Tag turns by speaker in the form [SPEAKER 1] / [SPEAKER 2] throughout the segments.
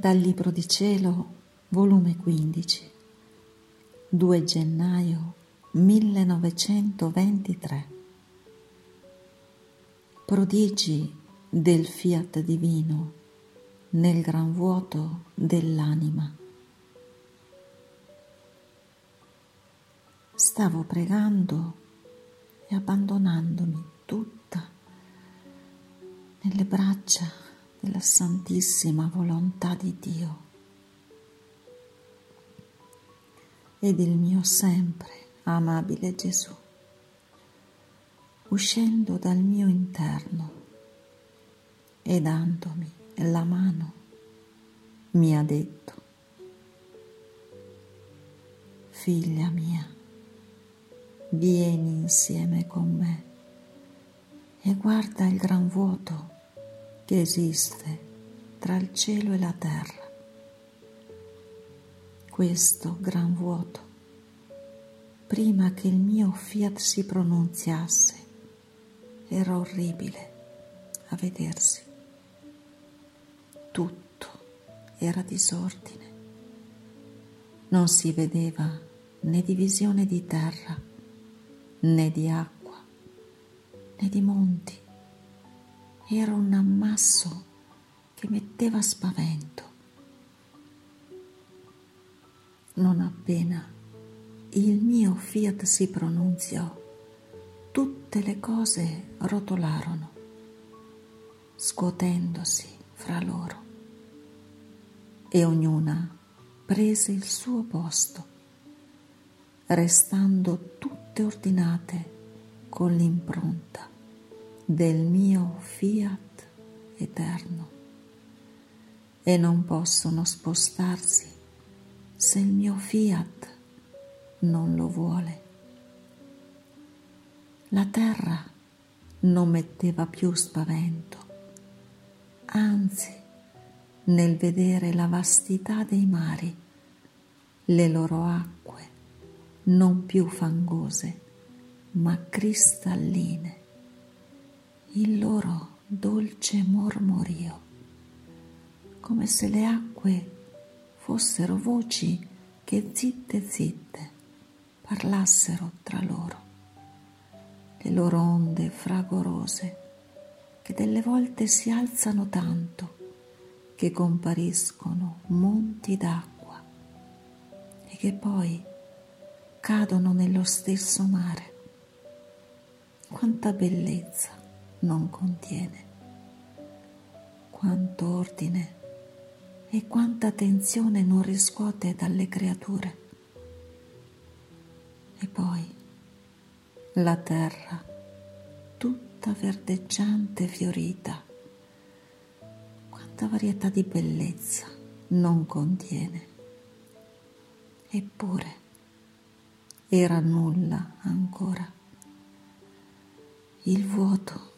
[SPEAKER 1] Dal Libro di Cielo, volume 15, 2 gennaio 1923. Prodigi del fiat divino nel gran vuoto dell'anima. Stavo pregando e abbandonandomi tutta nelle braccia della santissima volontà di Dio ed il mio sempre amabile Gesù, uscendo dal mio interno e dandomi la mano, mi ha detto, figlia mia, vieni insieme con me e guarda il gran vuoto che esiste tra il cielo e la terra. Questo gran vuoto, prima che il mio fiat si pronunziasse, era orribile a vedersi. Tutto era disordine. Non si vedeva né divisione di terra, né di acqua, né di monti era un ammasso che metteva spavento. Non appena il mio fiat si pronunziò, tutte le cose rotolarono, scuotendosi fra loro, e ognuna prese il suo posto, restando tutte ordinate con l'impronta del mio fiat eterno. E non possono spostarsi se il mio fiat non lo vuole. La terra non metteva più spavento, anzi nel vedere la vastità dei mari, le loro acque non più fangose ma cristalline il loro dolce mormorio, come se le acque fossero voci che zitte zitte parlassero tra loro, le loro onde fragorose che delle volte si alzano tanto che compariscono monti d'acqua e che poi cadono nello stesso mare. Quanta bellezza! Non contiene. Quanto ordine e quanta attenzione non riscuote dalle creature. E poi la terra, tutta verdeggiante e fiorita, quanta varietà di bellezza non contiene. Eppure era nulla ancora. Il vuoto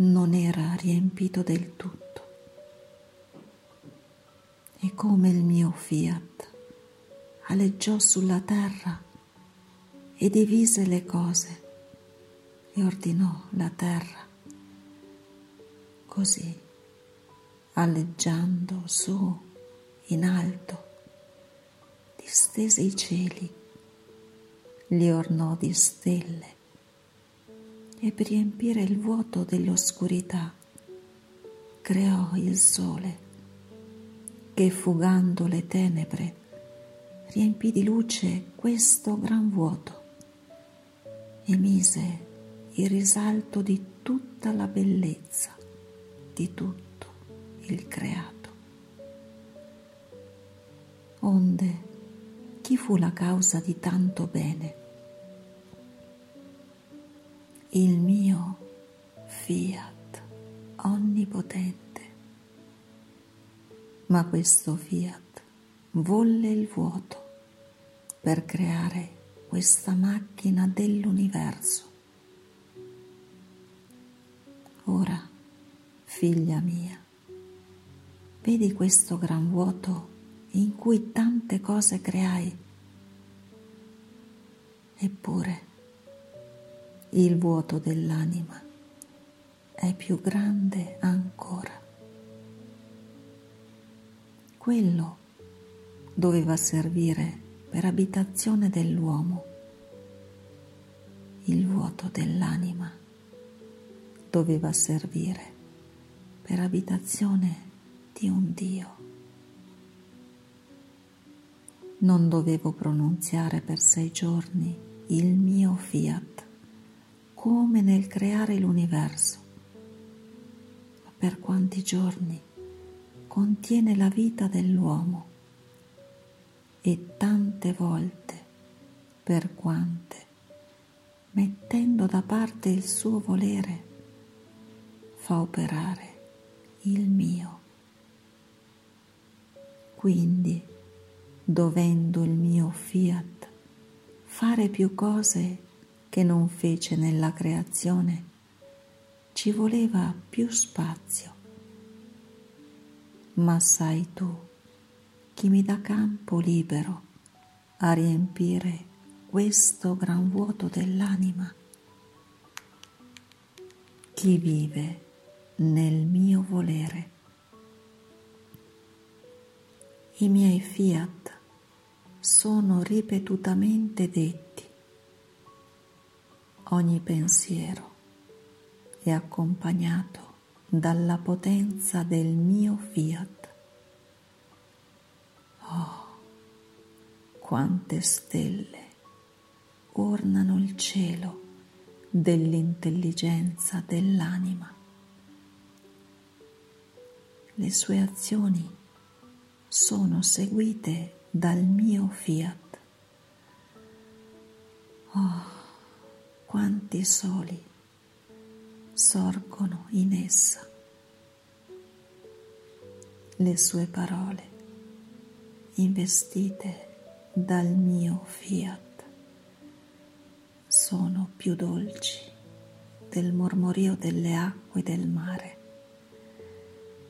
[SPEAKER 1] non era riempito del tutto. E come il mio fiat aleggiò sulla terra e divise le cose e ordinò la terra. Così, aleggiando su in alto, distese i cieli, li ornò di stelle e per riempire il vuoto dell'oscurità creò il sole che fugando le tenebre riempì di luce questo gran vuoto e mise il risalto di tutta la bellezza di tutto il creato. Onde chi fu la causa di tanto bene? Il mio fiat onnipotente. Ma questo fiat volle il vuoto per creare questa macchina dell'universo. Ora, figlia mia, vedi questo gran vuoto in cui tante cose creai? Eppure, il vuoto dell'anima è più grande ancora. quello doveva servire per abitazione dell'uomo. Il vuoto dell'anima doveva servire per abitazione di un Dio. Non dovevo pronunziare per sei giorni il mio fiat, come nel creare l'universo. Ma per quanti giorni contiene la vita dell'uomo e tante volte, per quante, mettendo da parte il suo volere, fa operare il mio. Quindi, dovendo il mio fiat fare più cose che non fece nella creazione, ci voleva più spazio. Ma sai tu chi mi dà campo libero a riempire questo gran vuoto dell'anima? Chi vive nel mio volere. I miei fiat sono ripetutamente detti. Ogni pensiero è accompagnato dalla potenza del mio fiat quante stelle ornano il cielo dell'intelligenza dell'anima. Le sue azioni sono seguite dal mio fiat. Oh, quanti soli sorgono in essa. Le sue parole investite dal mio fiat sono più dolci del mormorio delle acque del mare,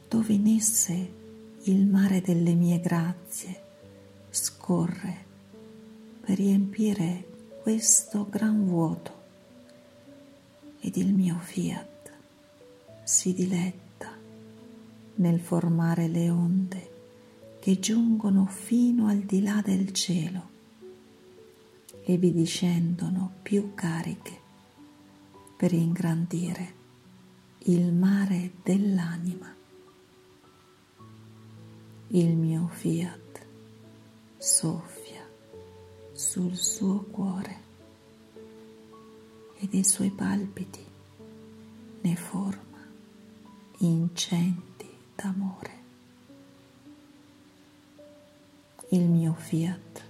[SPEAKER 1] dove in esse il mare delle mie grazie scorre per riempire questo gran vuoto ed il mio fiat si diletta nel formare le onde che giungono fino al di là del cielo e vi discendono più cariche per ingrandire il mare dell'anima. Il mio fiat soffia sul suo cuore e dei suoi palpiti ne forma incenti d'amore. il mio fiat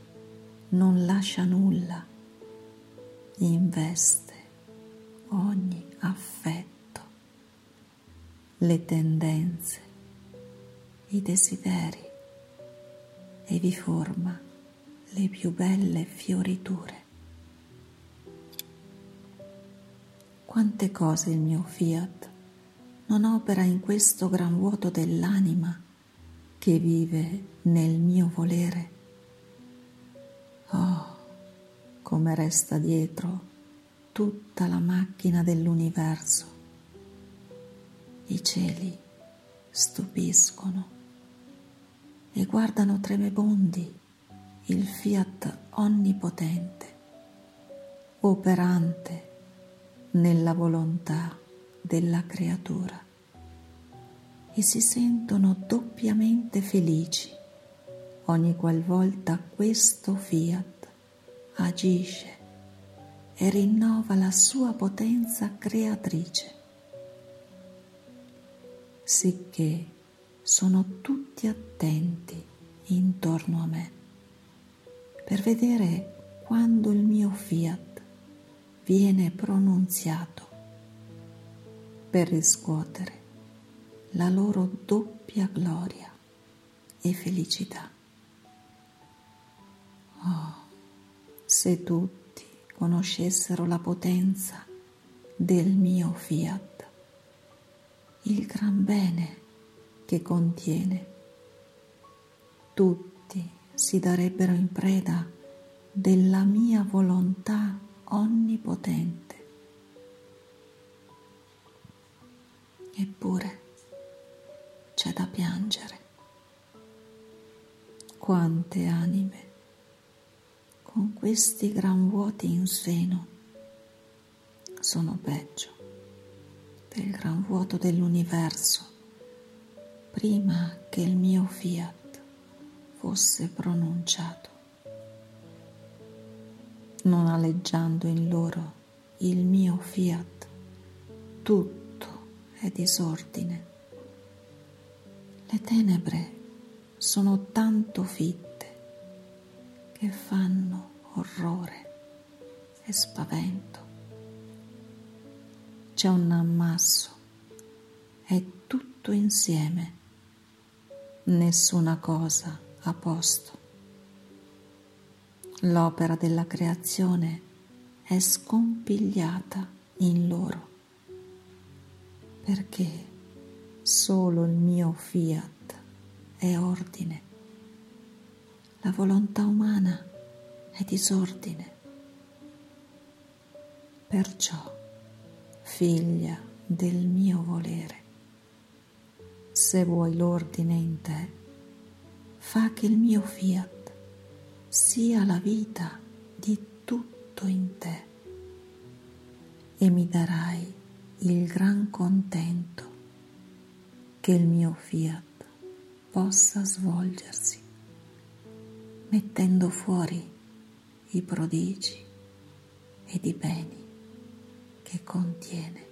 [SPEAKER 1] non lascia nulla, investe ogni affetto, le tendenze, i desideri e vi forma le più belle fioriture. Quante cose il mio fiat non opera in questo gran vuoto dell'anima che vive nel mio volere. Oh, come resta dietro tutta la macchina dell'universo. I cieli stupiscono e guardano tremebondi il fiat onnipotente, operante nella volontà della creatura e si sentono doppiamente felici ogni qualvolta questo fiat agisce e rinnova la sua potenza creatrice, sicché sono tutti attenti intorno a me per vedere quando il mio fiat viene pronunziato per riscuotere la loro doppia gloria e felicità. Oh, se tutti conoscessero la potenza del mio fiat, il gran bene che contiene, tutti si darebbero in preda della mia volontà onnipotente. Eppure, c'è da piangere. quante anime con questi gran vuoti in seno sono peggio del gran vuoto dell'universo prima che il mio fiat fosse pronunciato, non aleggiando in loro il mio fiat, tutto è disordine. Le tenebre sono tanto fitte che fanno orrore e spavento. C'è un ammasso, è tutto insieme, nessuna cosa a posto. L'opera della creazione è scompigliata in loro, perché solo il mio fiat è ordine. La volontà umana è disordine. Perciò, figlia del mio volere, se vuoi l'ordine in te, fa che il mio fiat sia la vita di tutto in te e mi darai il gran contento che il mio fiat possa svolgersi, mettendo fuori i prodigi ed i beni che contiene.